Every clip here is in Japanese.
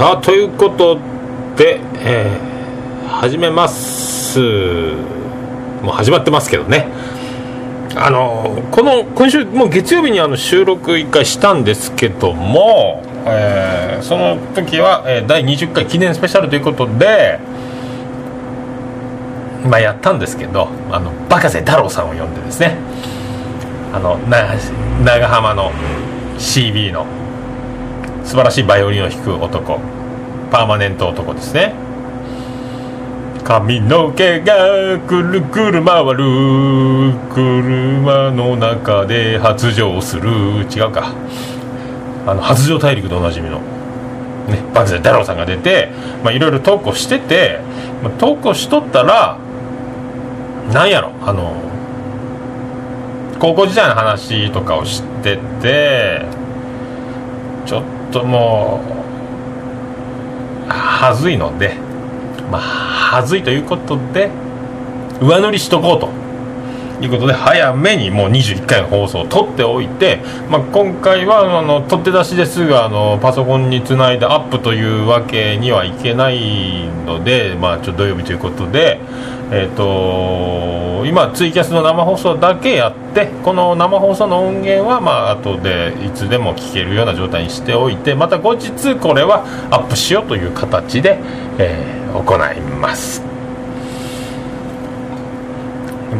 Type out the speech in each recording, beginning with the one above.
さあということで、えー、始めます。もう始まってますけどね。あのこの今週もう月曜日にあの収録一回したんですけども、えー、その時は、えー、第20回記念スペシャルということでまあやったんですけどあのバカせ太郎さんを呼んでですね。あの長浜の CB の素晴らしいバイオリンを弾く男。パーマネント男ですね。髪の毛がくるくる回る。車の中で発情する。違うか。あの発情大陸でおなじみの。ねバグザイ太郎さんが出ていろいろ投稿してて、まあ、投稿しとったらなんやろあの高校時代の話とかを知っててちょっともうはずいのでまあはずいということで上塗りしとこうと。いうことで早めにもう21回の放送を撮っておいて、まあ、今回はあの取って出しですぐあのパソコンにつないでアップというわけにはいけないので、まあ、ちょ土曜日ということで、えーと、今、ツイキャスの生放送だけやってこの生放送の音源は、まあ後でいつでも聞けるような状態にしておいてまた後日、これはアップしようという形で、えー、行います。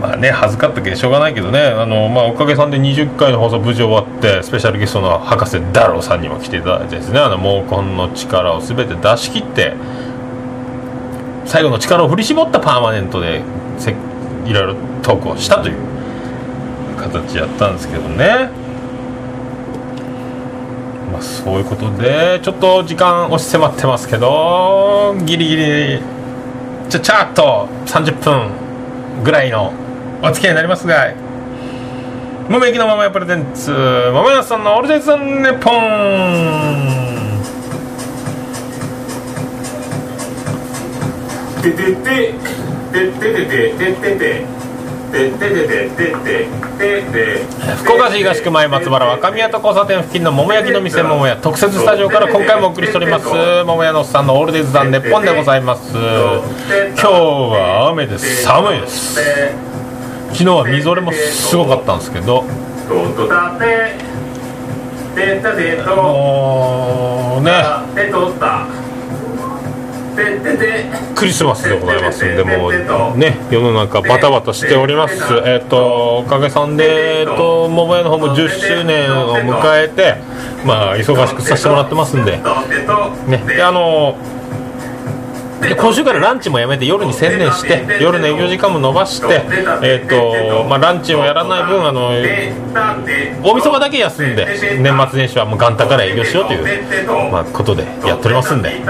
まあね、恥ずかったけどしょうがないけどね、あのまあ、おかげさんで20回の放送無事終わって、スペシャルゲストの博士ダローさんにも来ていただいてですね、あの毛根の力を全て出し切って、最後の力を振り絞ったパーマネントでせいろいろトークをしたという形やったんですけどね。まあそういうことでちょっと時間押し迫ってますけどギリギリちゃちゃっと30分ぐらいのお付き合いになりますが「もめきのママやプレゼンツ」「ママさんのオールデイズ・ン・ネポン」ててててててててて福岡市東区前松原若宮と交差点付近の桃焼きの店桃屋特設スタジオから今回もお送りしております。桃屋のおっさんのオールデイズ・ザ・ネッポンでございます。今日は雨です。寒いです。昨日はみぞれもすごかったんですけど。もうね。クリスマスでございますんでもうね世の中バタバタしております。えっ、とおかげさんで、えっと桃屋の方も10周年を迎えてまあ忙しくさせてもらってますんで。ねであので今週からランチもやめて夜に専念して夜の営業時間も延ばして、えーとまあ、ランチをやらない分あの大晦日だけ休んで年末年始はもう元旦から営業しようという、まあ、ことでやっておりますんで、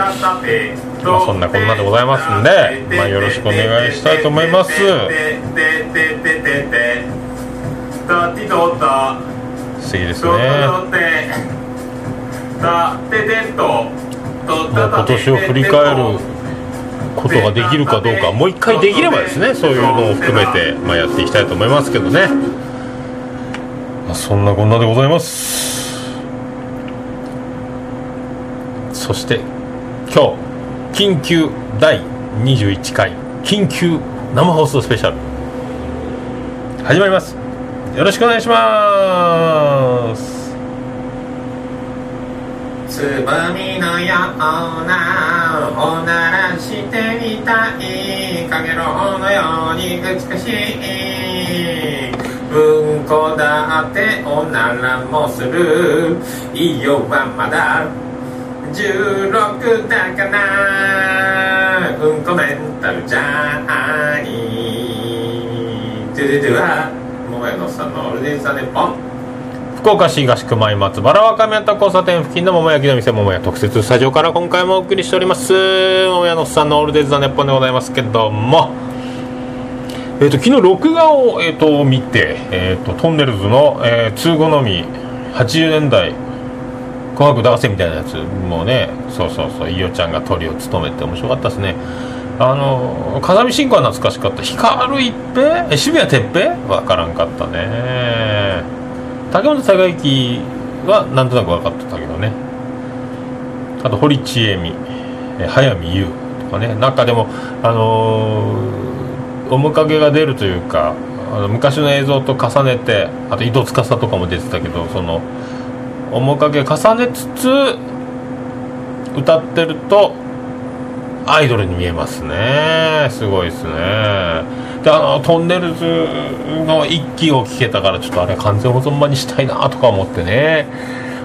まあ、そんなこんなでございますんで、まあ、よろしくお願いしたいと思います。素敵ですね。もう今年を振り返ることができるかどうかもう一回できればですねそういうのを含めて、まあ、やっていきたいと思いますけどね、まあ、そんなこんなでございます。そして今日緊急第21回緊急生放送スペシャル。始まります。よろしくお願いします。つぼみのようなおならしてみたいかげろうのように美しい。うんこだっておならもする。いいよはまだ。16だからうんこメンタルじゃない。トゥルトゥはもやのさんのオールデンサネポン。福岡市東区前松原若宮と交差点付近の桃焼きの店桃屋特設スタジオから今回もお送りしております。桃屋のさんのオールデイズ・ザ・ネッポンでございますけども。えー、と昨日録画を、えー、と見て、えー、とトンネルズの、えー、通好のみ80年代「紅白歌合戦」みたいなやつもうねそうそうそう伊代ちゃんがトリを務めて面白かったですね。あの風見慎吾は懐かしかった。光一平？渋谷哲平？わからんかったね。竹本孝之はなんとなく分かってたけどね。あと堀ちえみ。え早見優とかね。なんかでもあのー面影が出るというかあの昔の映像と重ねてあと伊藤司とかも出てたけどその面影重ねつつ歌ってるとアイドルに見えますね。すごいですね。であのトンネルズの一期を聴けたからちょっとあれ完全保存版にしたいなとか思ってね。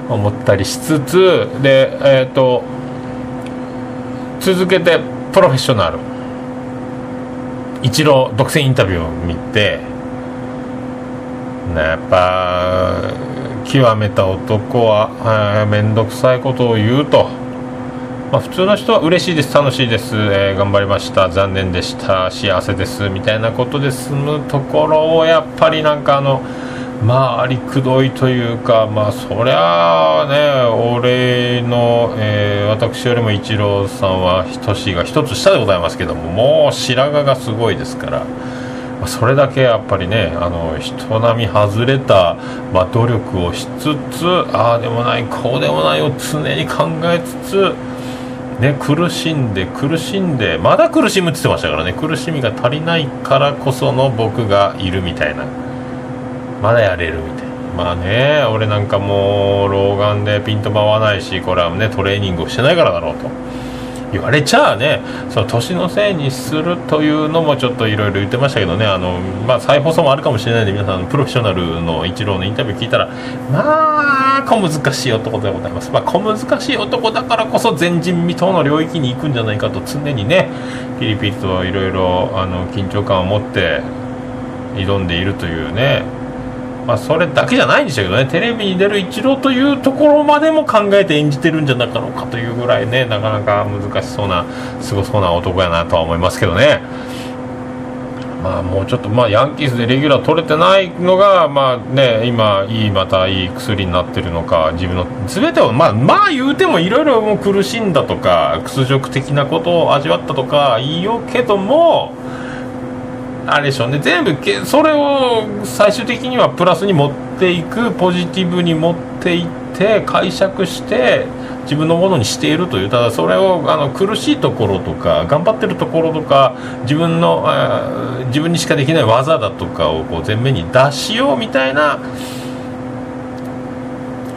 思ったりしつつでえっ、と続けてプロフェッショナル。一郎独占インタビューを見てやっぱ極めた男は面倒くさいことを言うと、まあ、普通の人は嬉しいです楽しいです、えー頑張りました残念でした幸せですみたいなことで済むところをやっぱりなんかあのまあありくどいというかまあそりゃあね俺の、えー私よりもイチローさんは年が一つ下でございますけどももう白髪がすごいですから。まそれだけやっぱりねあの人並み外れた、まあ、努力をしつつああでもないこうでもないを常に考えつつ、ね、苦しんで苦しんでまだ苦しむって言ってましたからね苦しみが足りないからこその僕がいるみたいな。まだやれるみたいな。まあね俺なんかもう老眼でピントも合わないしこれはねトレーニングをしてないからだろうと。言われちゃあねその年のせいにするというのもちょっといろいろ言ってましたけどねあの、まあ、再放送もあるかもしれないんで皆さんプロフェッショナルの一郎のインタビュー聞いたらまあ小難しい男でございます、まあ、小難しい男だからこそ前人未到の領域に行くんじゃないかと常にねピリピリといろいろ緊張感を持って挑んでいるというねまあ、それだけじゃないんでしょうけどね。テレビに出る一郎というところまでも考えて演じてるんじゃなかろうかというぐらいねなかなか難しそうなすごそうな男やなとは思いますけどね。まあもうちょっとまあヤンキースでレギュラー取れてないのがまあね今いいまたいい薬になってるのか自分の全てをまあまあ言うてもいろいろ苦しんだとか屈辱的なことを味わったとか言いようけどもあれでしょうね。全部けそれを最終的にはプラスに持っていくポジティブに持っていって解釈して自分のものにしているという。ただそれをあの苦しいところとか頑張ってるところとか自分の自分にしかできない技だとかをこう前面に出しようみたいな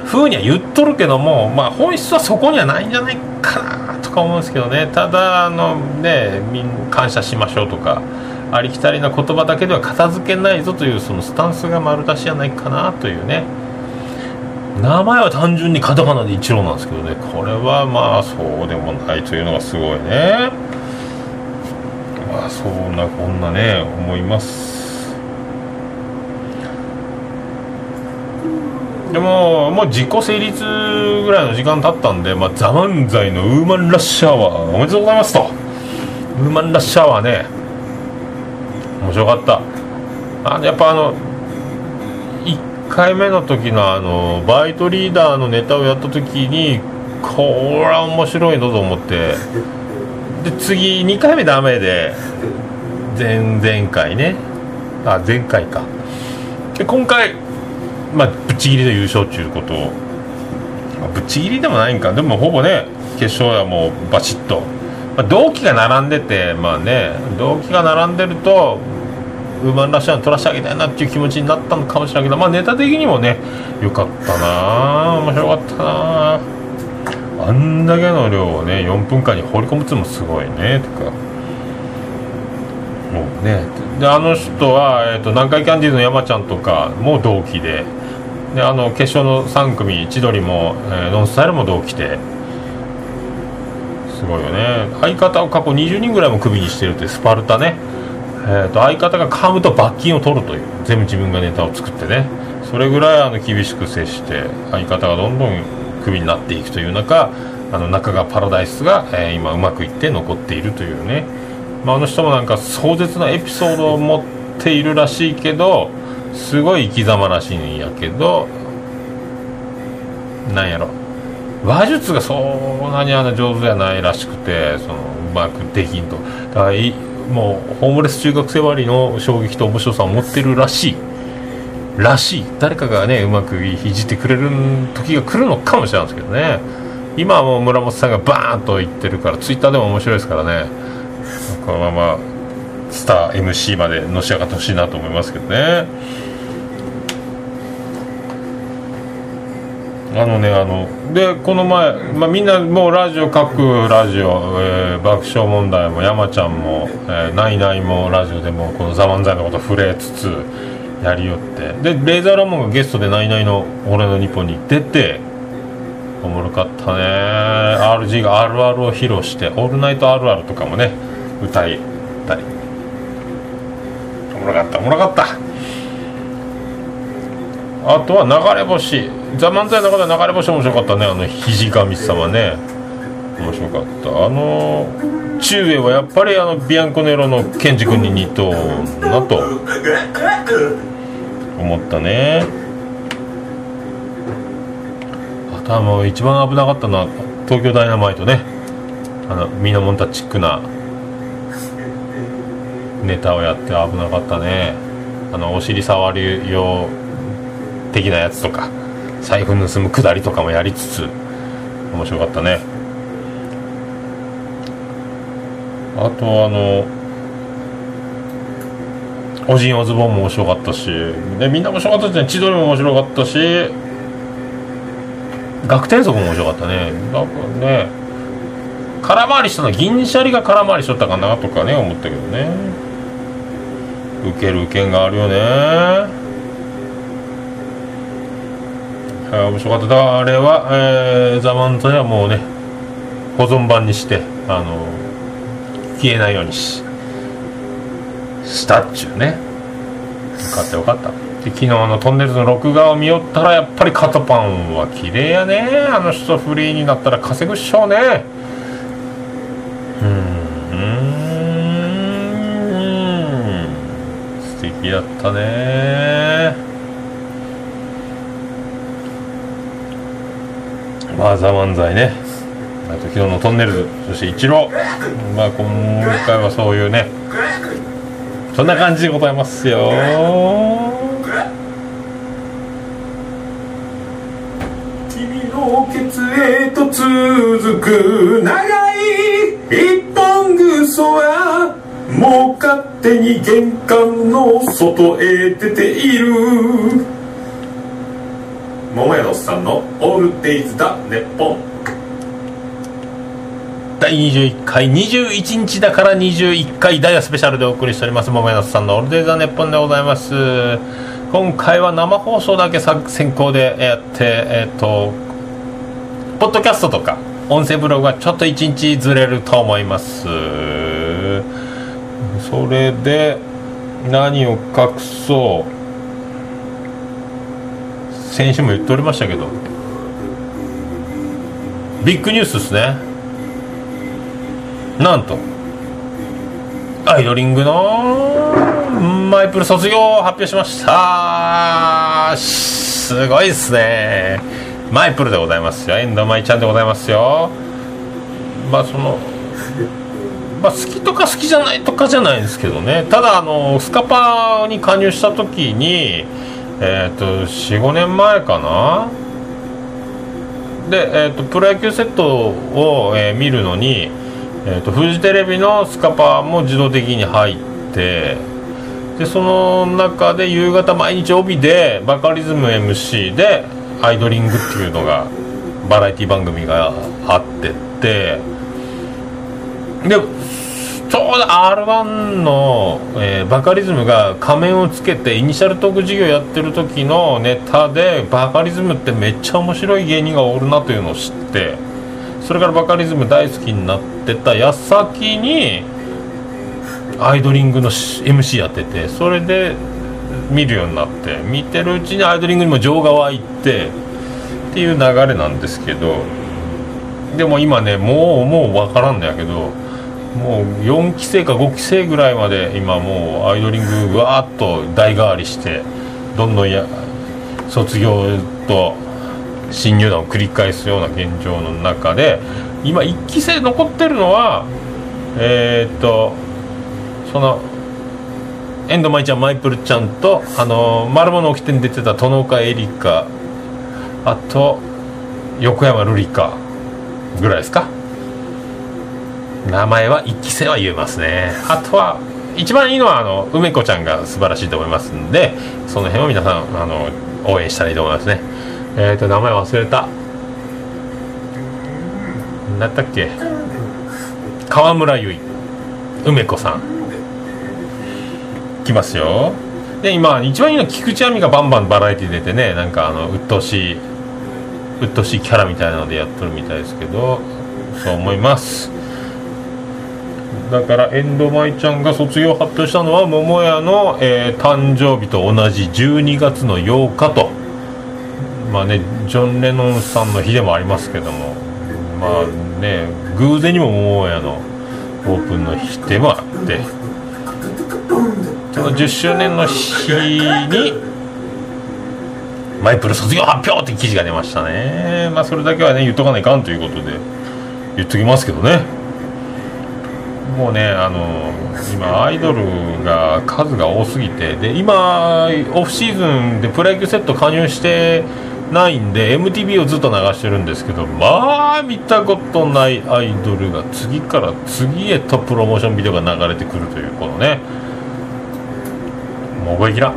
風には言っとるけども、まあ、本質はそこにはないんじゃないかなとか思うんですけどね。ただあのねみん感謝しましょうとかありきたりな言葉だけでは片付けないぞというそのスタンスが丸出しじゃないかなというね。名前は単純にカタカナで一郎なんですけどね。これはまあそうでもないというのがすごいね。まあそんなこんなね思います。でももう自己成立ぐらいの時間経ったんで「まあ、ザ・漫才のウーマンラッシュアワーおめでとうございますと。ウーマンラッシュアワーね。面白かった。あやっぱあの1回目の時のあのバイトリーダーのネタをやった時にこれは面白いのと思って。で次2回目ダメで前々回ね。あ前回か。で今回まあぶっちぎりで優勝っていうことを。まぶっちぎりでもないんか。でもほぼね決勝はもうバチッと、まあ、同期が並んでてまあね同期が並んでるとウーマンラッシュアワー取らせてあげたいなっていう気持ちになったのかもしれないけどまあネタ的にもねよかったな面白かったな。あんだけの量をね4分間に放り込むっていうのもすごいねとか。もうねであの人は、えー、と南海キャンディーズの山ちゃんとかも同期で。であの決勝の3組千鳥も、えーノンスタイルも同期で。すごいよね。相方を過去20人ぐらいもクビにしてるってスパルタね、えー、と相方が噛むと罰金を取るという全部自分がネタを作ってね。それぐらいあの厳しく接して相方がどんどんクビになっていくという中あの中川パラダイスが、えー今うまくいって残っているというね、まあ、あの人もなんか壮絶なエピソードを持っているらしいけどすごい生き様らしいんやけどなんやろ。話術がそんなにあの上手じゃないらしくてそのうまくできんと。だからもうホームレス中学生割の衝撃と面白さを持ってるらしい。らしい。誰かがねうまくいじってくれる時が来るのかもしれないですけどね。今はもう村本さんがバーンと言ってるからツイッターでも面白いですからね。このままスター MC までのし上がってほしいなと思いますけどね。あのねあのでこの前、まあ、みんなもうラジオ各ラジオ、えー爆笑問題も山ちゃんも、えーナイナイもラジオでもこの「ザ漫才のこと触れつつやりよって。でレーザーラモンがゲストでナイナイの「俺の日本に出ておもろかったね。RG があるあるを披露して「オールナイトあるある」とかもね歌いたり。おもろかったおもろかった。あとは流れ星「ザ・漫才の中で流れ星面白かったね。あの肘神様ね。面白かった。あの中英はやっぱりあのビアンコネロのケンジ君に似とうなと。思ったね。あとはもう一番危なかったのは東京ダイナマイトね。あのミノモンタチックな。ネタをやって危なかったね。あのお尻触る用的なやつとか財布盗むくだりとかもやりつつ面白かったね。あとあのおじんおズボンも面白かったしでみんな面白かったですね。千鳥も面白かったし学天則も面白かったね。なんかね空回りしたの銀シャリが空回りしとったかなとかね思ったけどね。受ける受けんがあるよね。はい面白かった。だからあれは、えー、ザ・漫才はもうね保存版にしてあの消えないようにししたっちゅうね。よかったよかった。で昨日のトンネルズの録画を見よったらやっぱり肩パンは綺麗やね。あの人フリーになったら稼ぐっしょうね。うーん。素敵だったね。まあザ漫才ね。あと昨日のトンネルズそして一郎。まあ今回はそういうね。そんな感じでございますよ。君のケツへと続く長い一本ぐそはもう勝手に玄関の外へ出ている「オールデイズ・だネッポン第21回21日だから21回ダイヤスペシャルでお送りしております。桃屋さんのオールデイズザネッポンでございます。今回は生放送だけ先行でやってえっ、とポッドキャストとか音声ブログはちょっと1日ずれると思います。それで何を隠そう。先週も言っておりましたけどビッグニュースですね。なんと。アイドリングのマイプル卒業を発表しました。すごいっすね。マイプルでございますよ。遠藤舞ちゃんでございますよ。まあそのまあ、好きとか好きじゃないとかじゃないんですけどね。ただあのスカパーに加入した時にえっ、と45年前かなで、えー、とプロ野球セットを、えー見るのに、えー、とフジテレビのスカパーも自動的に入ってでその中で夕方毎日帯でバカリズム MC でアイドリングっていうのがバラエティ番組があってってでちょうど r 1の、えーバカリズムが仮面をつけてイニシャルトーク授業やってる時のネタでバカリズムってめっちゃ面白い芸人がおるなというのを知ってそれからバカリズム大好きになってた矢先にアイドリングの MC やっててそれで見るようになって見てるうちにアイドリングにも情が湧いてっていう流れなんですけどでも今ねもうもう分からんのやけどもう4期生か5期生ぐらいまで今もうアイドリングわーっと代替わりしてどんどんや卒業と新入団を繰り返すような現状の中で今1期生残ってるのはえーっとその遠藤舞ちゃんマイプルちゃんとあの丸物起きてに出てた殿岡エリカあと横山瑠璃香ぐらいですか？名前は1期生は言えますね。あとは一番いいのはあの梅子ちゃんが素晴らしいと思いますんでその辺を皆さんあの応援したらいいと思いますね。えっ、ー、と名前忘れた。何だったっけ？川村由衣梅子さん。来ますよ。で今一番いいのは菊池亜美がバンバンバラエティ出てねなんかあの鬱陶しい鬱陶しいキャラみたいなのでやっとるみたいですけどそう思います。だからエンドマイちゃんが卒業発表したのは桃屋の、えー、誕生日と同じ12月の8日と。まあねジョン・レノンさんの日でもありますけども。まあね偶然にも桃屋のオープンの日でもあって。その10周年の日にマイプル卒業発表って記事が出ましたね。まあそれだけはね言っとかないかんということで言っときますけどね。もうねあの今アイドルが数が多すぎてで今オフシーズンでプロ野球セット加入してないんで MTV をずっと流してるんですけどまあ見たことないアイドルが次から次へとプロモーションビデオが流れてくるというこのねもう覚えきら。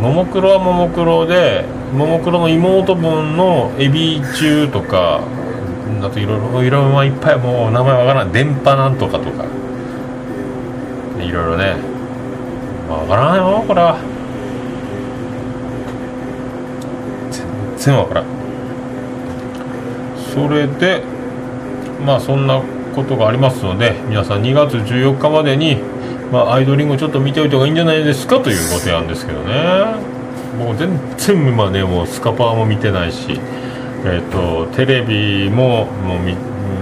ももクロはももクロでももクロの妹分のエビ中とかあといろいろいろいろいっぱいもう名前わからない電波なんとかとか。いろいろね。わからないよこれは。全然わからん。それでまあそんなことがありますので皆さん2月14日までに、まあ、アイドリングちょっと見ておいた方がいいんじゃないですか？というご提案ですけどね。もう全然今ねもうスカパーも見てないし。えーと、テレビももうみ、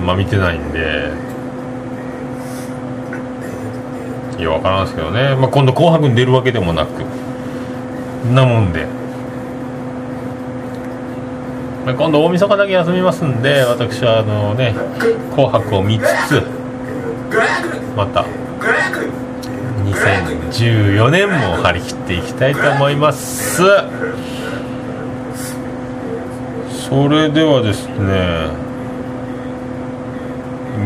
まあ、見てないんで。いや分からんですけどね、まあ、今度「紅白」に出るわけでもなく。なもんで、まあ、今度大晦日だけ休みますんで私はあのね「紅白」を見つつまた2014年も張り切っていきたいと思います。それではですね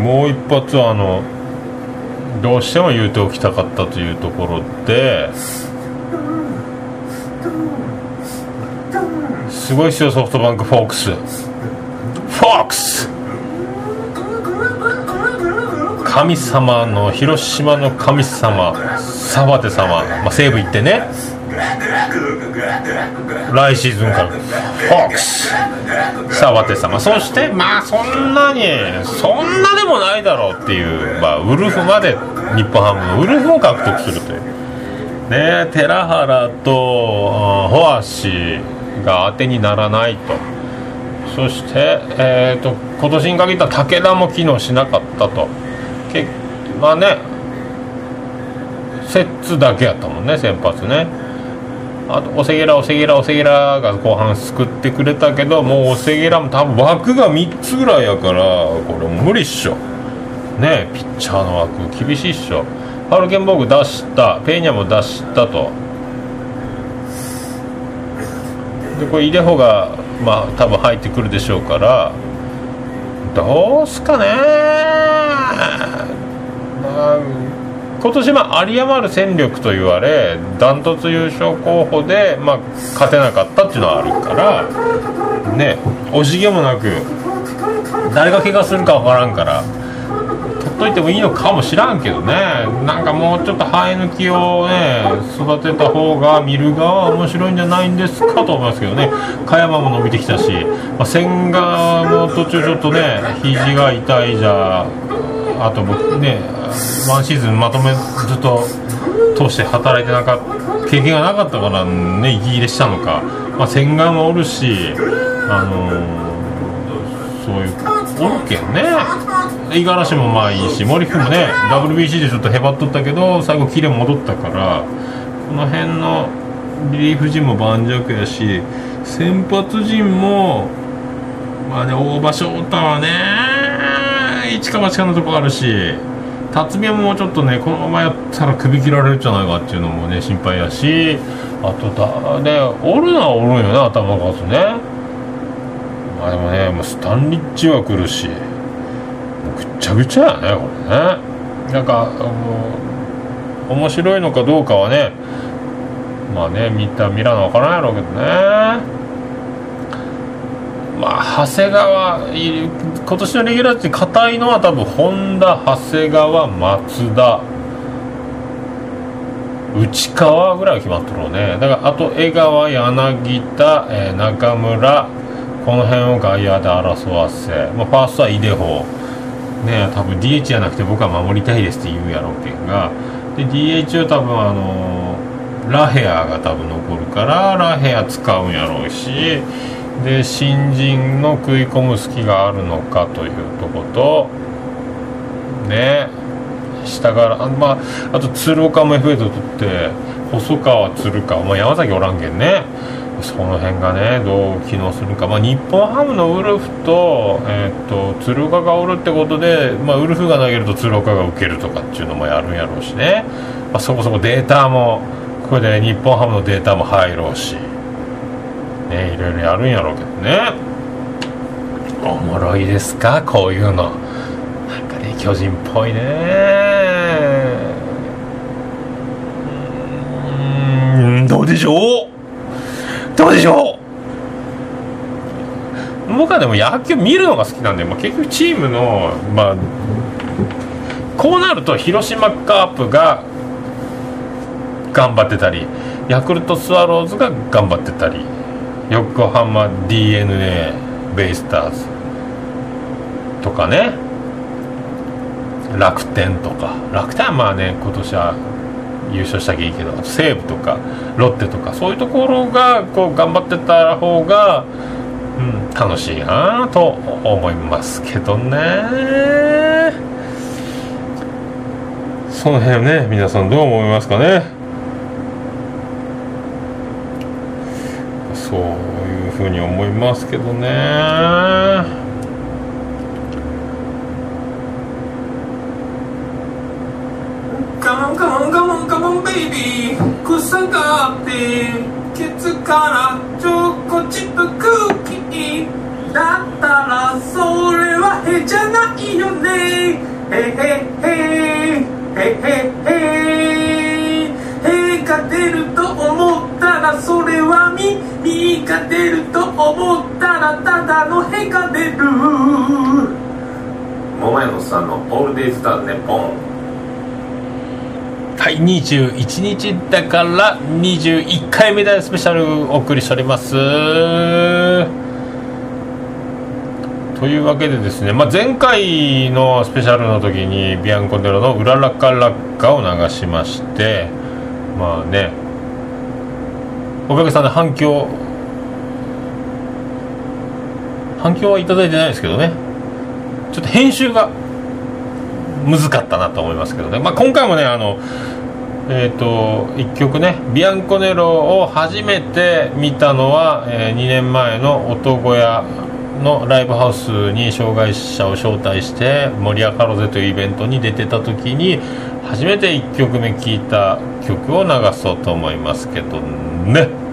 もう一発あのどうしても言うておきたかったというところですごいですよソフトバンクフォークス。フォークス！神様の広島の神様澤手様、まあ、西武行ってね。来シーズンから。フォックス澤手様。そしてまあそんなにそんなでもないだろうっていう、まあ、ウルフまで日本ハムのウルフを獲得するという。ね寺原とホアシが当てにならないと。そして、えーと、今年に限った武田も機能しなかったと。けまあね摂津だけやったもんね先発ね。あとおせげらおせげらおせげらが後半救ってくれたけどもうおせげらも多分枠が3つぐらいやからこれ無理っしょ。ねピッチャーの枠厳しいっしょ。ハルケンボーグ出したペーニャも出したと。でこれイデホがまあ多分入ってくるでしょうからどうすかねまあ今年ま有り余る戦力と言われダントツ優勝候補で、まあ、勝てなかったっていうのはあるからね惜しげもなく誰が怪我するか分からんから取っといてもいいのかもしらんけどね。なんかもうちょっと生え抜きをね育てた方が見る側は面白いんじゃないんですかと思いますけどね。加山も伸びてきたし、まあ、千賀も途中ちょっとね肘が痛いじゃあと僕ねワンシーズンまとめずっと通して働いてなかった経験がなかったからね息切れしたのか、まあ、洗顔もおるしあのー、そういうおるけんね。五十嵐もまあいいし森君もね WBC でちょっとへばっとったけど最後キレ戻ったからこの辺のリリーフ陣も盤石やし先発陣もまあね大場翔太はね一か八かのとこあるし辰巳もちょっとねこのままやったら首切られるんじゃないかっていうのもね心配やしあとだねおるのはおるんよね頭数ね。まあでもねもうスタンリッチは来るしもうぐっちゃぐちゃやねこれね。なんかもう面白いのかどうかはねまあね見た見らな分からんやろうけどね。まあ長谷川今年のレギュラーって硬いのは多分本田長谷川松田内川ぐらいは決まってるのね。だからあと江川柳田、えー、中村この辺を外野で争わせ、まあ、ファーストはイデホね多分 DH じゃなくて僕は守りたいですって言うやろうけんが。で DH は多分あのー、ラヘアが多分残るからラヘア使うんやろうし。で新人の食い込む隙があるのかというとことね下からあ,、まあ、あと鶴岡も FA と取って細川鶴川、まあ、山崎おらんけんね。その辺がねどう機能するか、まあ、日本ハムのウルフと,、えーと、鶴岡がおるってことで、まあ、ウルフが投げると鶴岡が受けるとかっていうのもやるんやろうしね、まあ、そこそこデータもこれで日本ハムのデータも入ろうし。ねいろいろやるんやろうけどね。おもろいですかこういうの。なんかね巨人っぽいね。うんどうでしょう。どうでしょう。僕はでも野球見るのが好きなんで、まあ、結局チームのまあこうなると広島カープが頑張ってたりヤクルトスワローズが頑張ってたり。横浜 d n a ベイスターズとかね。楽天とか。楽天はまあね今年は優勝したきゃいいけど西武とかロッテとかそういうところがこう頑張ってた方が、うん、楽しいなと思いますけどね。その辺ね皆さんどう思いますかねそういうふうに思いますけどね。カモンカモンカモンカモンベイビー草があってケツから思ったらただのへが出る。桃屋のさんの「オールデイズ・ターネポン」はい21日だから21回目でスペシャルお送りしております。というわけでですね、まあ、前回のスペシャルの時にビアンコネロの「うららか落下」を流しましてまあねおかげさんで反響反響はいただいてないですけどね。ちょっと編集が難かったなと思いますけどね、まあ、今回もねあのえーと、1曲ね「ビアンコネロ」を初めて見たのは、えー、2年前の音小屋のライブハウスに障害者を招待して盛り上がろうぜというイベントに出てた時に初めて1曲目聴いた曲を流そうと思いますけどね。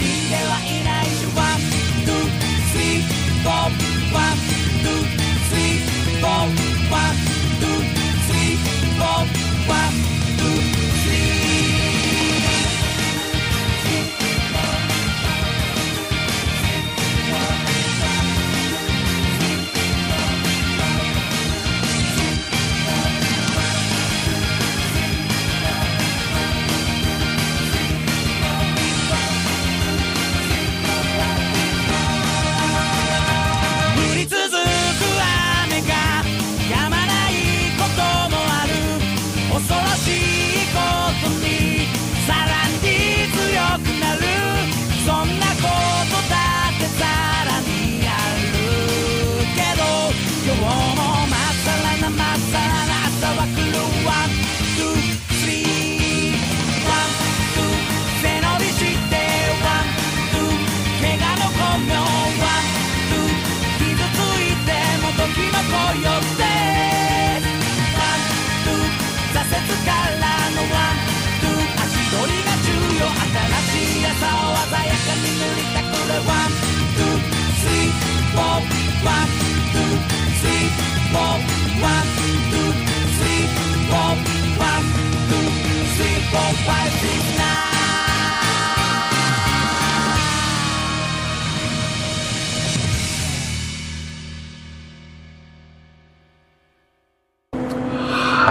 死んではいない、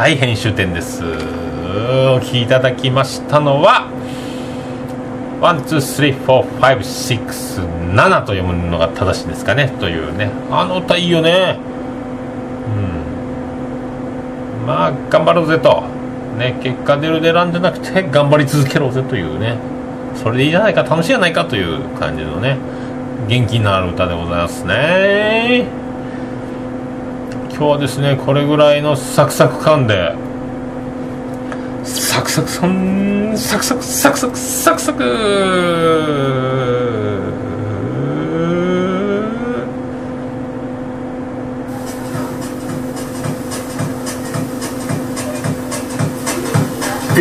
い編集点です。お聞きいただきましたのは1,2,3,4,5,6,7と読むのが正しいですかね。というね。あの歌いいよね。うん。まあ頑張ろうぜと。ね結果出る出らんじゃなくて頑張り続けろぜというね。それでいいじゃないか楽しいじゃないかという感じのね。元気のある歌でございますね。今日ですねこれぐらいのサクサク感で。サクサクさんサクサクサクサクサクサク。エ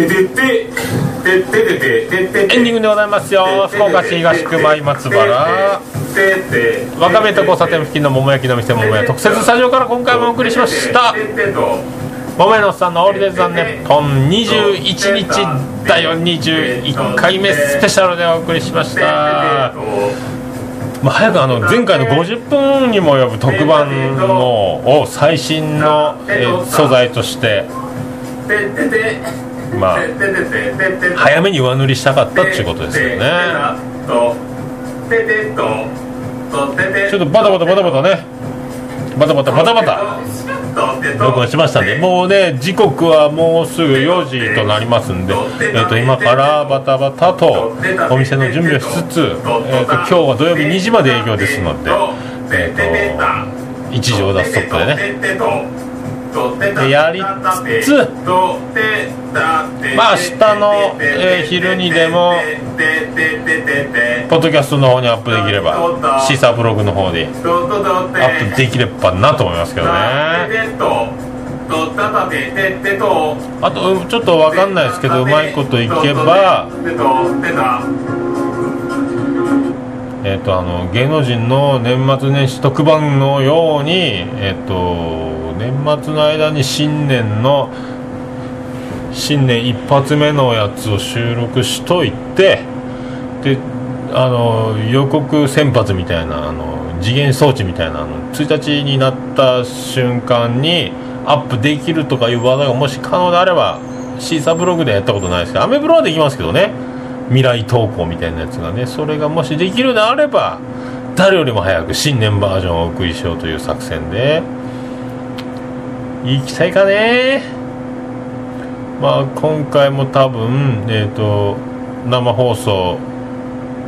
ンディングでございますよ福岡市東区舞松原わかめと交差点付近の桃焼きの店桃屋特設スタジオから今回もお送りしました。桃屋のおっさんのオールデイズ・ザ・ネッポン21日だよ。21回目スペシャルでお送りしました。まあ、早くあの前回の50分にも及ぶ特番のを最新の、え素材としてまあ早めに上塗りしたかったっていうことですよね。ちょっとバタバタバタバタね。バタバタバタバタ。録音しましたんで。もうね時刻はもうすぐ4時となりますんで、えー、と今からバタバタとお店の準備をしつつ、えー、と今日は土曜日2時まで営業ですので、えー、と一時を出すとこでね。でやりつつまあ明日の、えー昼にでもポッドキャストの方にアップできればシーサーブログの方でアップできればなと思いますけどね。あとちょっと分かんないですけどうまいこといけばえっ、とあの芸能人の年末年始特番のようにえっ、と年末の間に新年の新年一発目のやつを収録しといてであの予告先発みたいなあの次元装置みたいなあの1日になった瞬間にアップできるとかいう技がもし可能であればシーサーブログでやったことないですけどアメブロはできますけどね。未来投稿みたいなやつがね。それがもしできるであれば誰よりも早く新年バージョンをお送りしようという作戦で。行きたいかね。まあ今回も多分えっ、と生放送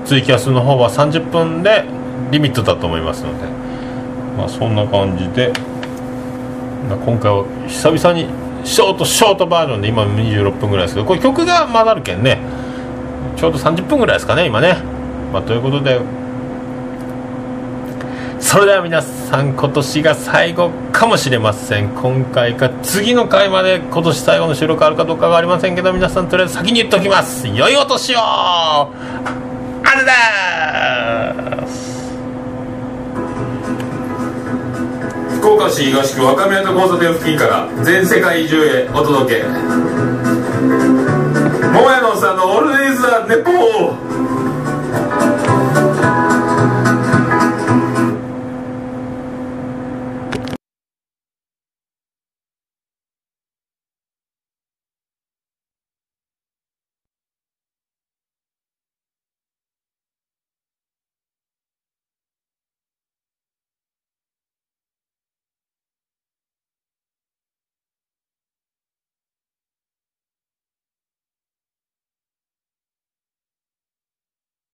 ツイキャスの方は30分でリミットだと思いますので。まあそんな感じで、まあ、今回は久々にショートショートバージョンで今26分ぐらいですけどこれ曲が混ざるけんね。ちょうど30分ぐらいですかね今ね。まあということでそれでは皆さん今年が最後かもしれません。今回か次の回まで今年最後の収録あるかどうかはありませんけど皆さんとりあえず先に言っときます。良いお年をあれです福岡市東区若宮と交差点付近から全世界中へお届け。桃屋のおっさんのオールディーズ・ザ・ネポー。